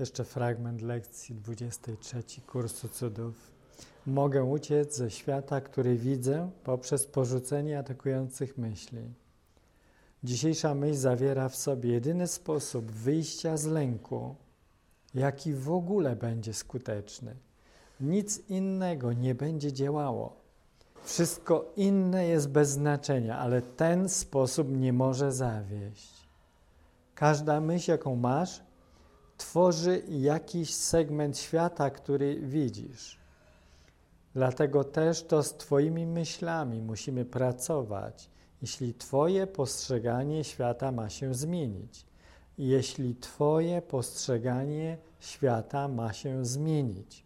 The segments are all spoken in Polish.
Jeszcze fragment lekcji 23 kursu cudów. Mogę uciec ze świata, który widzę poprzez porzucenie atakujących myśli. Dzisiejsza myśl zawiera w sobie jedyny sposób wyjścia z lęku, jaki w ogóle będzie skuteczny. Nic innego nie będzie działało. Wszystko inne jest bez znaczenia, ale ten sposób nie może zawieść. Każda myśl, jaką masz, tworzy jakiś segment świata, który widzisz. Dlatego też to z Twoimi myślami musimy pracować, jeśli Twoje postrzeganie świata ma się zmienić. Jeśli Twoje postrzeganie świata ma się zmienić.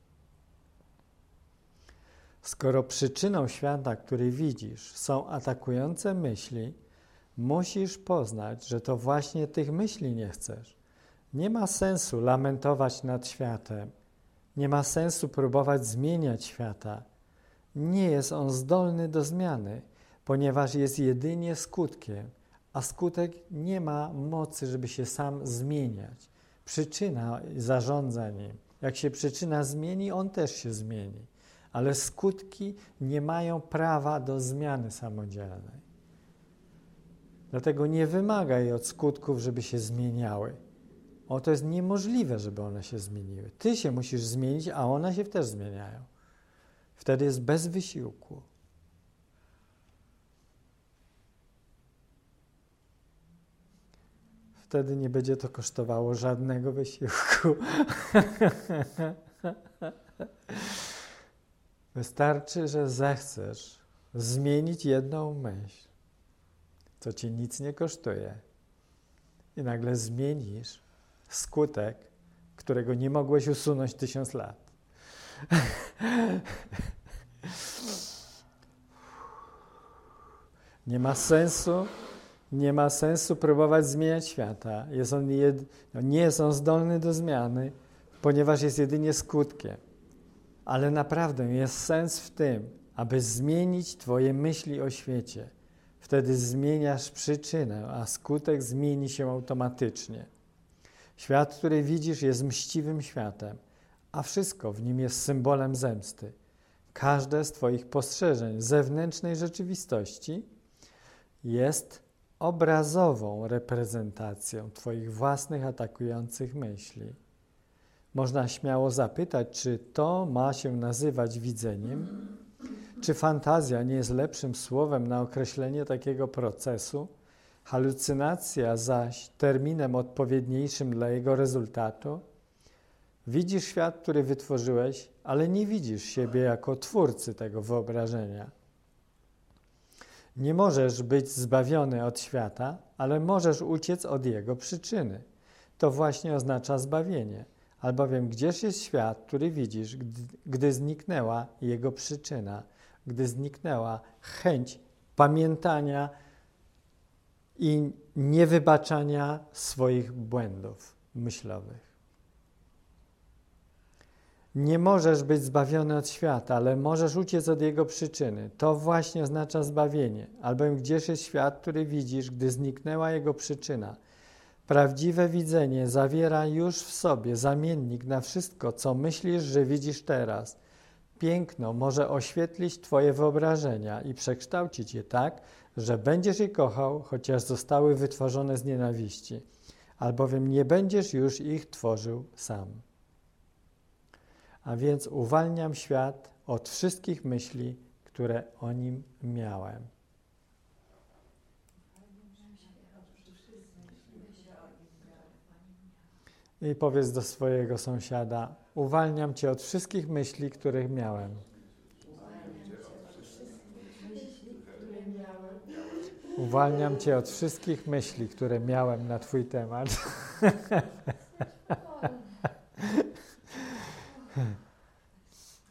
Skoro przyczyną świata, który widzisz, są atakujące myśli, musisz poznać, że to właśnie tych myśli nie chcesz nie ma sensu lamentować nad światem. Nie ma sensu próbować zmieniać świata. Nie jest on zdolny do zmiany, ponieważ jest jedynie skutkiem, a skutek nie ma mocy, żeby się sam zmieniać. Przyczyna zarządza nim. Jak się przyczyna zmieni, on też się zmieni. Ale skutki nie mają prawa do zmiany samodzielnej. Dlatego nie wymagaj od skutków, żeby się zmieniały. O, to jest niemożliwe, żeby one się zmieniły. Ty się musisz zmienić, a one się też zmieniają. Wtedy jest bez wysiłku. Wtedy nie będzie to kosztowało żadnego wysiłku. Wystarczy, że zechcesz zmienić jedną myśl, co ci nic nie kosztuje, i nagle zmienisz skutek, którego nie mogłeś usunąć tysiąc lat. Nie ma sensu, nie ma sensu próbować zmieniać świata. Jest on jed, no nie jest on zdolny do zmiany, ponieważ jest jedynie skutkiem. Ale naprawdę jest sens w tym, aby zmienić Twoje myśli o świecie. Wtedy zmieniasz przyczynę, a skutek zmieni się automatycznie. Świat, który widzisz, jest mściwym światem, a wszystko w nim jest symbolem zemsty. Każde z Twoich postrzeżeń zewnętrznej rzeczywistości jest obrazową reprezentacją Twoich własnych atakujących myśli. Można śmiało zapytać, czy to ma się nazywać widzeniem? Czy fantazja nie jest lepszym słowem na określenie takiego procesu? Halucynacja zaś terminem odpowiedniejszym dla jego rezultatu. Widzisz świat, który wytworzyłeś, ale nie widzisz siebie jako twórcy tego wyobrażenia. Nie możesz być zbawiony od świata, ale możesz uciec od jego przyczyny. To właśnie oznacza zbawienie. Albowiem gdzież jest świat, który widzisz, gdy, gdy zniknęła jego przyczyna, gdy zniknęła chęć pamiętania i niewybaczania swoich błędów myślowych. Nie możesz być zbawiony od świata, ale możesz uciec od jego przyczyny. To właśnie oznacza zbawienie. Albowiem gdzież jest świat, który widzisz, gdy zniknęła jego przyczyna. Prawdziwe widzenie zawiera już w sobie zamiennik na wszystko, co myślisz, że widzisz teraz. Piękno może oświetlić Twoje wyobrażenia i przekształcić je tak, że będziesz je kochał, chociaż zostały wytworzone z nienawiści, albowiem nie będziesz już ich tworzył sam. A więc uwalniam świat od wszystkich myśli, które o nim miałem. I powiedz do swojego sąsiada, Uwalniam Cię od wszystkich myśli, których miałem. Uwalniam Cię od wszystkich myśli, które miałem na Twój temat.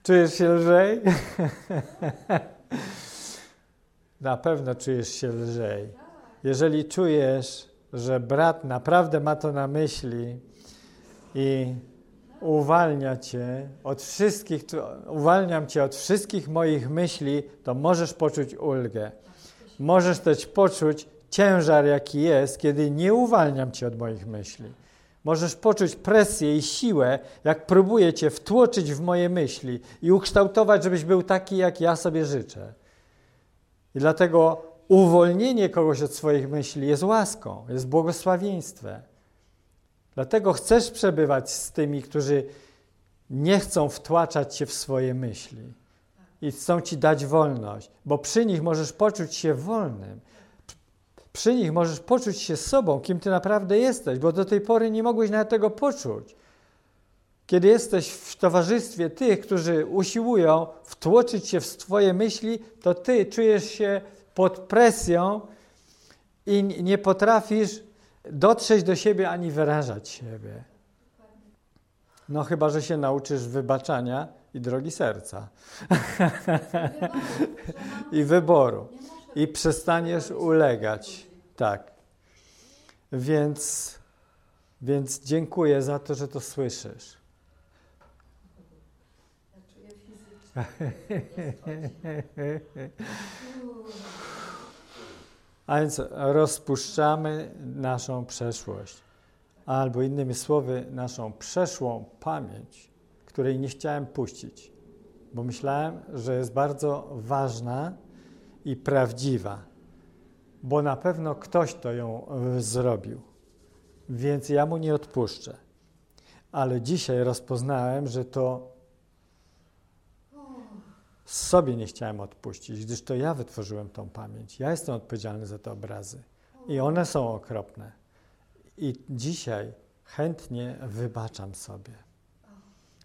Czujesz się lżej? na pewno czujesz się lżej. Jeżeli czujesz, że brat naprawdę ma to na myśli i uwalnia cię od wszystkich, uwalniam cię od wszystkich moich myśli, to możesz poczuć ulgę. Możesz też poczuć ciężar, jaki jest, kiedy nie uwalniam cię od moich myśli. Możesz poczuć presję i siłę, jak próbuję cię wtłoczyć w moje myśli i ukształtować, żebyś był taki, jak ja sobie życzę. I dlatego uwolnienie kogoś od swoich myśli jest łaską, jest błogosławieństwem. Dlatego chcesz przebywać z tymi, którzy nie chcą wtłaczać się w swoje myśli i chcą ci dać wolność, bo przy nich możesz poczuć się wolnym. Przy nich możesz poczuć się sobą, kim ty naprawdę jesteś, bo do tej pory nie mogłeś nawet tego poczuć. Kiedy jesteś w towarzystwie tych, którzy usiłują wtłoczyć się w Twoje myśli, to Ty czujesz się pod presją i nie potrafisz dotrzeć do siebie ani wyrażać siebie. No chyba, że się nauczysz wybaczania i drogi serca. I wyboru. I przestaniesz ulegać. Tak. Więc, więc dziękuję za to, że to słyszysz. A więc rozpuszczamy naszą przeszłość, albo innymi słowy, naszą przeszłą pamięć, której nie chciałem puścić, bo myślałem, że jest bardzo ważna i prawdziwa, bo na pewno ktoś to ją e, zrobił, więc ja mu nie odpuszczę. Ale dzisiaj rozpoznałem, że to sobie nie chciałem odpuścić, gdyż to ja wytworzyłem tą pamięć. Ja jestem odpowiedzialny za te obrazy. I one są okropne. I dzisiaj chętnie wybaczam sobie.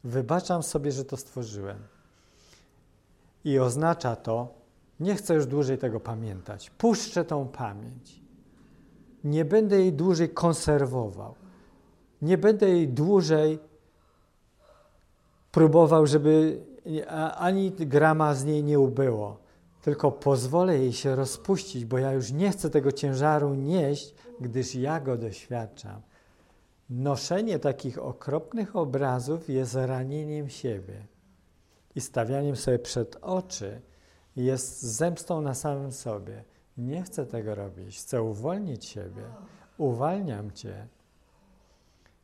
Wybaczam sobie, że to stworzyłem. I oznacza to, nie chcę już dłużej tego pamiętać. Puszczę tą pamięć. Nie będę jej dłużej konserwował. Nie będę jej dłużej próbował, żeby ani grama z niej nie ubyło, tylko pozwolę jej się rozpuścić, bo ja już nie chcę tego ciężaru nieść, gdyż ja go doświadczam. Noszenie takich okropnych obrazów jest ranieniem siebie i stawianiem sobie przed oczy jest zemstą na samym sobie. Nie chcę tego robić, chcę uwolnić siebie. Uwalniam Cię.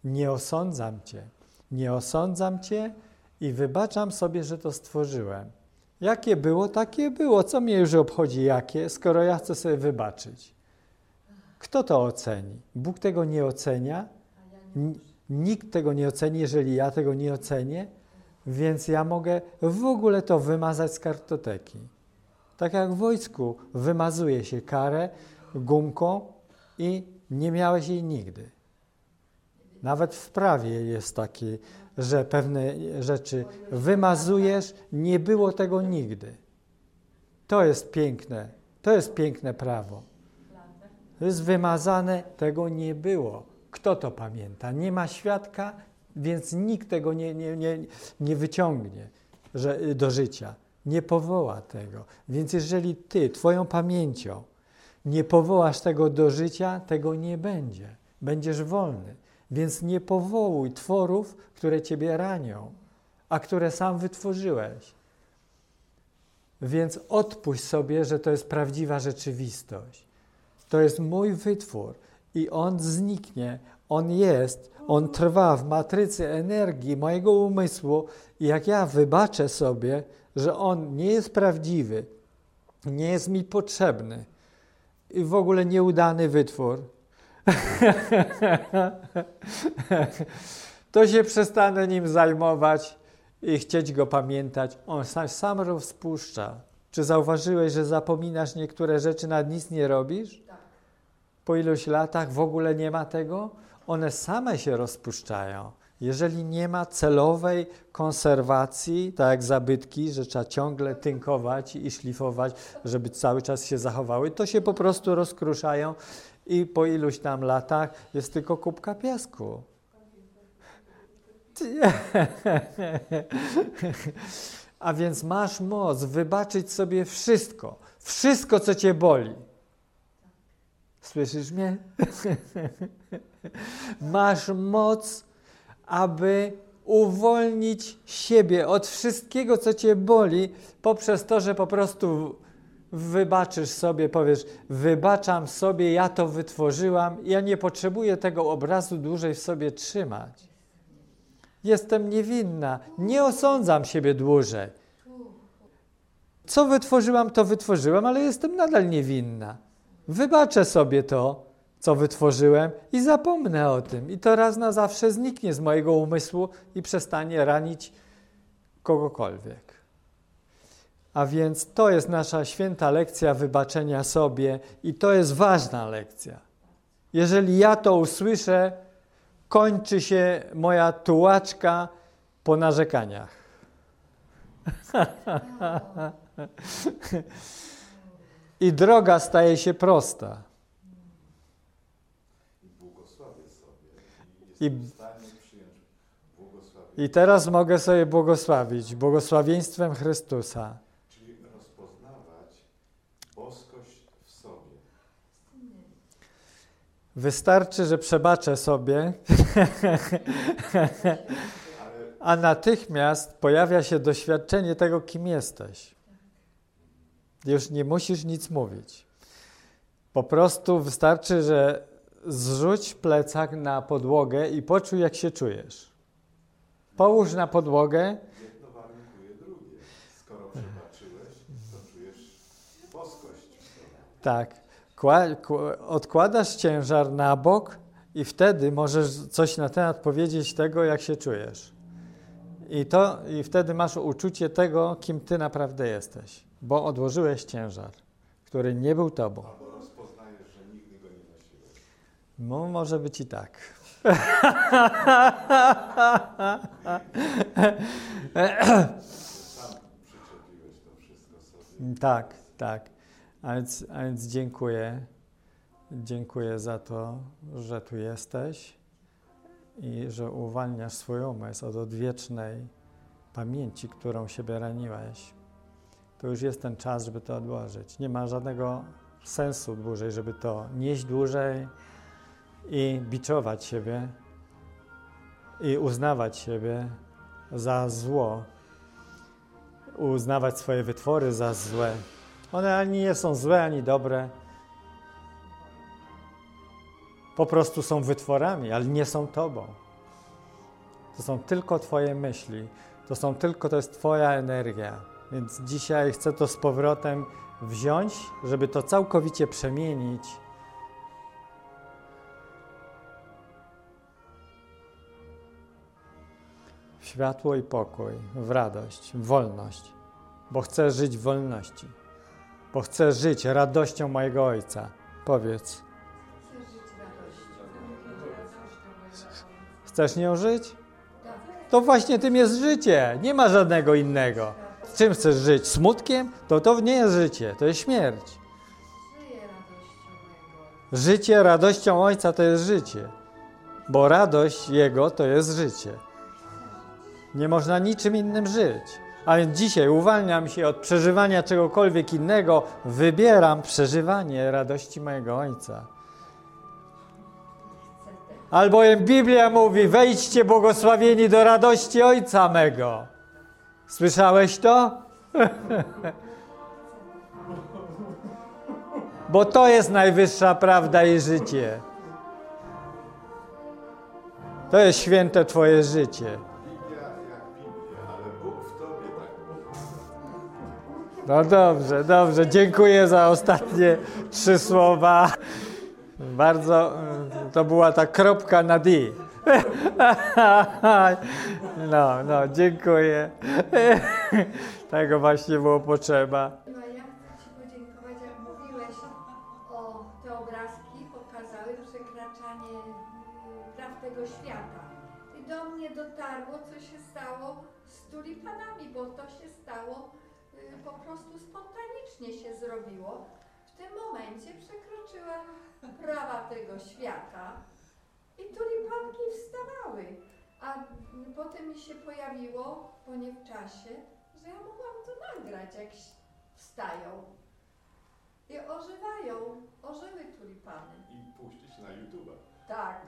Nie osądzam Cię. Nie osądzam Cię, i wybaczam sobie, że to stworzyłem. Jakie było, takie było. Co mnie już obchodzi jakie, skoro ja chcę sobie wybaczyć? Kto to oceni? Bóg tego nie ocenia. Nikt tego nie oceni, jeżeli ja tego nie ocenię, więc ja mogę w ogóle to wymazać z kartoteki. Tak jak w wojsku wymazuje się karę gumką i nie miałeś jej nigdy. Nawet w prawie jest taki że pewne rzeczy wymazujesz, nie było tego nigdy. To jest piękne. To jest piękne prawo. To jest wymazane, tego nie było. Kto to pamięta? Nie ma świadka, więc nikt tego nie, nie, nie, nie wyciągnie że, do życia. Nie powoła tego. Więc jeżeli ty, twoją pamięcią, nie powołasz tego do życia, tego nie będzie. Będziesz wolny. Więc nie powołuj tworów, które ciebie ranią, a które sam wytworzyłeś. Więc odpuść sobie, że to jest prawdziwa rzeczywistość. To jest mój wytwór i on zniknie. On jest, on trwa w matrycy energii mojego umysłu i jak ja wybaczę sobie, że on nie jest prawdziwy, nie jest mi potrzebny i w ogóle nieudany wytwór, to się przestanę nim zajmować i chcieć go pamiętać. On sam, sam rozpuszcza. Czy zauważyłeś, że zapominasz niektóre rzeczy, nad nic nie robisz? Tak. Po iluś latach w ogóle nie ma tego? One same się rozpuszczają. Jeżeli nie ma celowej konserwacji, tak jak zabytki, że trzeba ciągle tynkować i szlifować, żeby cały czas się zachowały, to się po prostu rozkruszają i po iluś tam latach jest tylko kubka piasku. A więc masz moc wybaczyć sobie wszystko, wszystko, co cię boli. Słyszysz mnie? masz moc, aby uwolnić siebie od wszystkiego, co cię boli, poprzez to, że po prostu wybaczysz sobie, powiesz: Wybaczam sobie, ja to wytworzyłam, ja nie potrzebuję tego obrazu dłużej w sobie trzymać. Jestem niewinna, nie osądzam siebie dłużej. Co wytworzyłam, to wytworzyłam, ale jestem nadal niewinna. Wybaczę sobie to, co wytworzyłem i zapomnę o tym. I to raz na zawsze zniknie z mojego umysłu i przestanie ranić kogokolwiek. A więc to jest nasza święta lekcja wybaczenia sobie i to jest ważna lekcja. Jeżeli ja to usłyszę, kończy się moja tułaczka po narzekaniach. I droga staje się prosta. I, I teraz mogę sobie błogosławić błogosławieństwem Chrystusa. Czyli rozpoznawać boskość w sobie. Wystarczy, że przebaczę sobie, a natychmiast pojawia się doświadczenie tego, kim jesteś. Już nie musisz nic mówić. Po prostu wystarczy, że zrzuć plecak na podłogę i poczuj, jak się czujesz. Połóż na podłogę. Jedno warunkuje drugie. Skoro przebaczyłeś, to czujesz boskość. Tak. Kła- kł- odkładasz ciężar na bok i wtedy możesz coś na temat powiedzieć tego, jak się czujesz. I, to, I wtedy masz uczucie tego, kim ty naprawdę jesteś, bo odłożyłeś ciężar, który nie był tobą. Albo rozpoznajesz, że nigdy go nie nosiłeś. No, może być i tak. Sam przyczepiłeś to wszystko sobie. Tak, tak. A więc, a więc dziękuję. Dziękuję za to, że tu jesteś i że uwalniasz swój umysł od odwiecznej pamięci, którą siebie raniłeś. To już jest ten czas, żeby to odłożyć. Nie ma żadnego sensu dłużej, żeby to nieść dłużej i biczować siebie i uznawać siebie za zło, uznawać swoje wytwory za złe. One ani nie są złe, ani dobre. Po prostu są wytworami, ale nie są tobą. To są tylko twoje myśli. To są tylko, to jest twoja energia. Więc dzisiaj chcę to z powrotem wziąć, żeby to całkowicie przemienić. W światło i pokój, w radość, w wolność, bo chcę żyć w wolności, bo chcę żyć radością mojego Ojca. Powiedz, chcesz nią żyć? To właśnie tym jest życie, nie ma żadnego innego. Z czym chcesz żyć? Smutkiem? To to nie jest życie, to jest śmierć. Życie radością Ojca to jest życie, bo radość Jego to jest życie. Nie można niczym innym żyć. A więc dzisiaj uwalniam się od przeżywania czegokolwiek innego, wybieram przeżywanie radości mojego Ojca. Albowiem Biblia mówi: wejdźcie błogosławieni do radości Ojca mego. Słyszałeś to? Bo to jest najwyższa prawda i życie. To jest święte Twoje życie. No dobrze, dobrze. Dziękuję za ostatnie trzy słowa. Bardzo to była ta kropka na D. No, no, dziękuję. Tego właśnie było potrzeba. No ja chcę Ci podziękować, jak mówiłeś o te obrazki, pokazały przekraczanie y, praw tego świata. I do mnie dotarło, co się stało z tulipanami, bo to się stało po prostu spontanicznie się zrobiło. W tym momencie przekroczyłam prawa tego świata i tulipanki wstawały. A potem mi się pojawiło, po nie w czasie, że ja mogłam to nagrać, jak wstają. I ożywają, ożyły tulipany. I puścić na YouTube. Tak.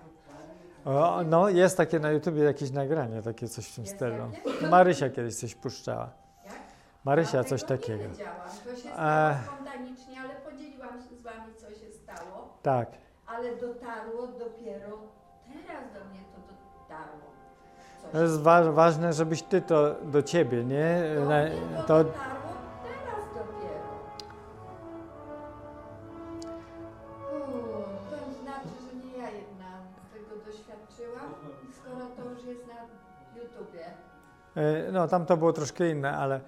O, no, jest takie na YouTubie jakieś nagranie, takie coś w tym Jest stylu. takie? Marysia kiedyś coś puszczała. Marysia coś takiego. Nie wiedziałam. To się E. stało spontanicznie, ale podzieliłam się z wami, co się stało. Tak. Ale dotarło dopiero teraz do mnie to dotarło. Coś. To jest wa- ważne, żebyś ty to do ciebie, nie? Do Na, to to, dotarło teraz dopiero. Uuu, to znaczy, że nie ja jedna tego doświadczyłam, skoro to już jest na YouTubie. e, no, tam to było troszkę inne, ale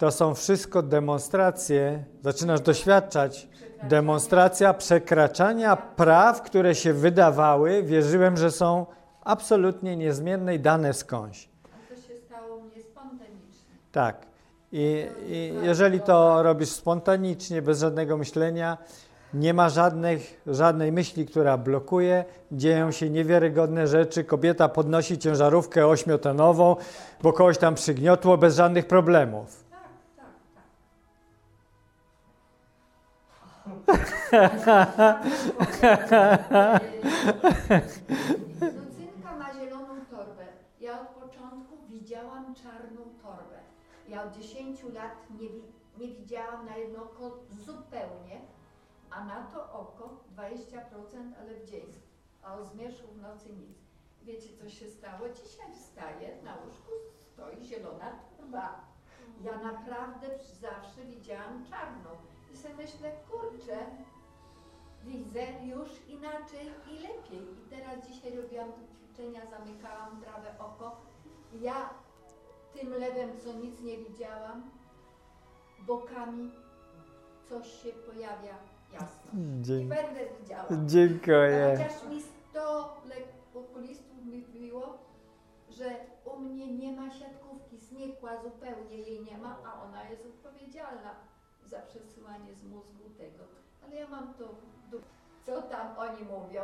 to są wszystko demonstracje. Zaczynasz doświadczać demonstracja przekraczania praw, które się wydawały, wierzyłem, że są absolutnie niezmienne i dane skądś. A to się stało mnie spontanicznie. Tak. I, I jeżeli to robisz spontanicznie, bez żadnego myślenia, nie ma żadnych, żadnej myśli, która blokuje, dzieją się niewiarygodne rzeczy. Kobieta podnosi ciężarówkę ośmiotonową, bo kogoś tam przygniotło bez żadnych problemów. Lucynka ma zieloną torbę. Ja od początku widziałam czarną torbę. Ja od 10 lat nie, nie widziałam na jedno oko zupełnie, a na to oko 20%, ale w dzień. A o zmierzchu w nocy nic. Wiecie co się stało? Dzisiaj wstaję, na łóżku stoi zielona torba. Ja naprawdę zawsze widziałam czarną. I sobie myślę, kurczę, widzę już inaczej i lepiej. I teraz dzisiaj robiłam te ćwiczenia, zamykałam prawe oko. Ja tym lewem, co nic nie widziałam, bokami coś się pojawia jasno. I Dzie- będę widziała. Dziękuję. Chociaż mi 100 lek- okulistów mówiło, że u mnie nie ma siatkówki, znikła zupełnie jej nie ma, a ona jest odpowiedzialna za przesyłanie z mózgu tego. Ale ja mam to, co tam oni mówią,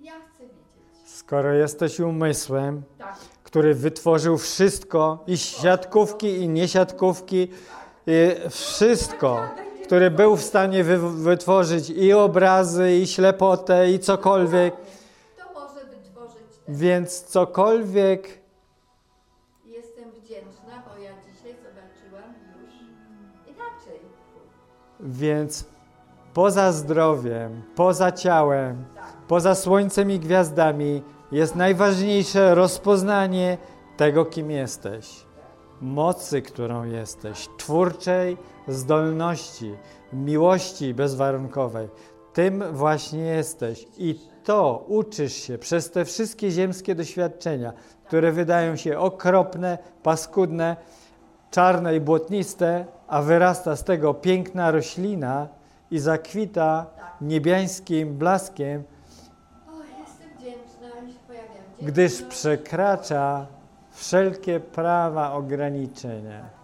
ja chcę widzieć. Skoro jesteś umysłem, Tak, który wytworzył wszystko, i siatkówki, i niesiatkówki, i wszystko, który był w stanie wy, wytworzyć i obrazy, i ślepotę, i cokolwiek, to może wytworzyć ten. więc cokolwiek Jestem wdzięczna, bo ja dzisiaj zobaczyłam już inaczej. Więc poza zdrowiem, poza ciałem, Tak. poza słońcem i gwiazdami jest najważniejsze rozpoznanie tego, kim jesteś. Mocy, którą jesteś, twórczej zdolności, miłości bezwarunkowej. Tym właśnie jesteś. I to uczysz się przez te wszystkie ziemskie doświadczenia, które wydają się okropne, paskudne, czarne i błotniste, a wyrasta z tego piękna roślina i zakwita niebiańskim blaskiem, gdyż przekracza wszelkie prawa ograniczenia.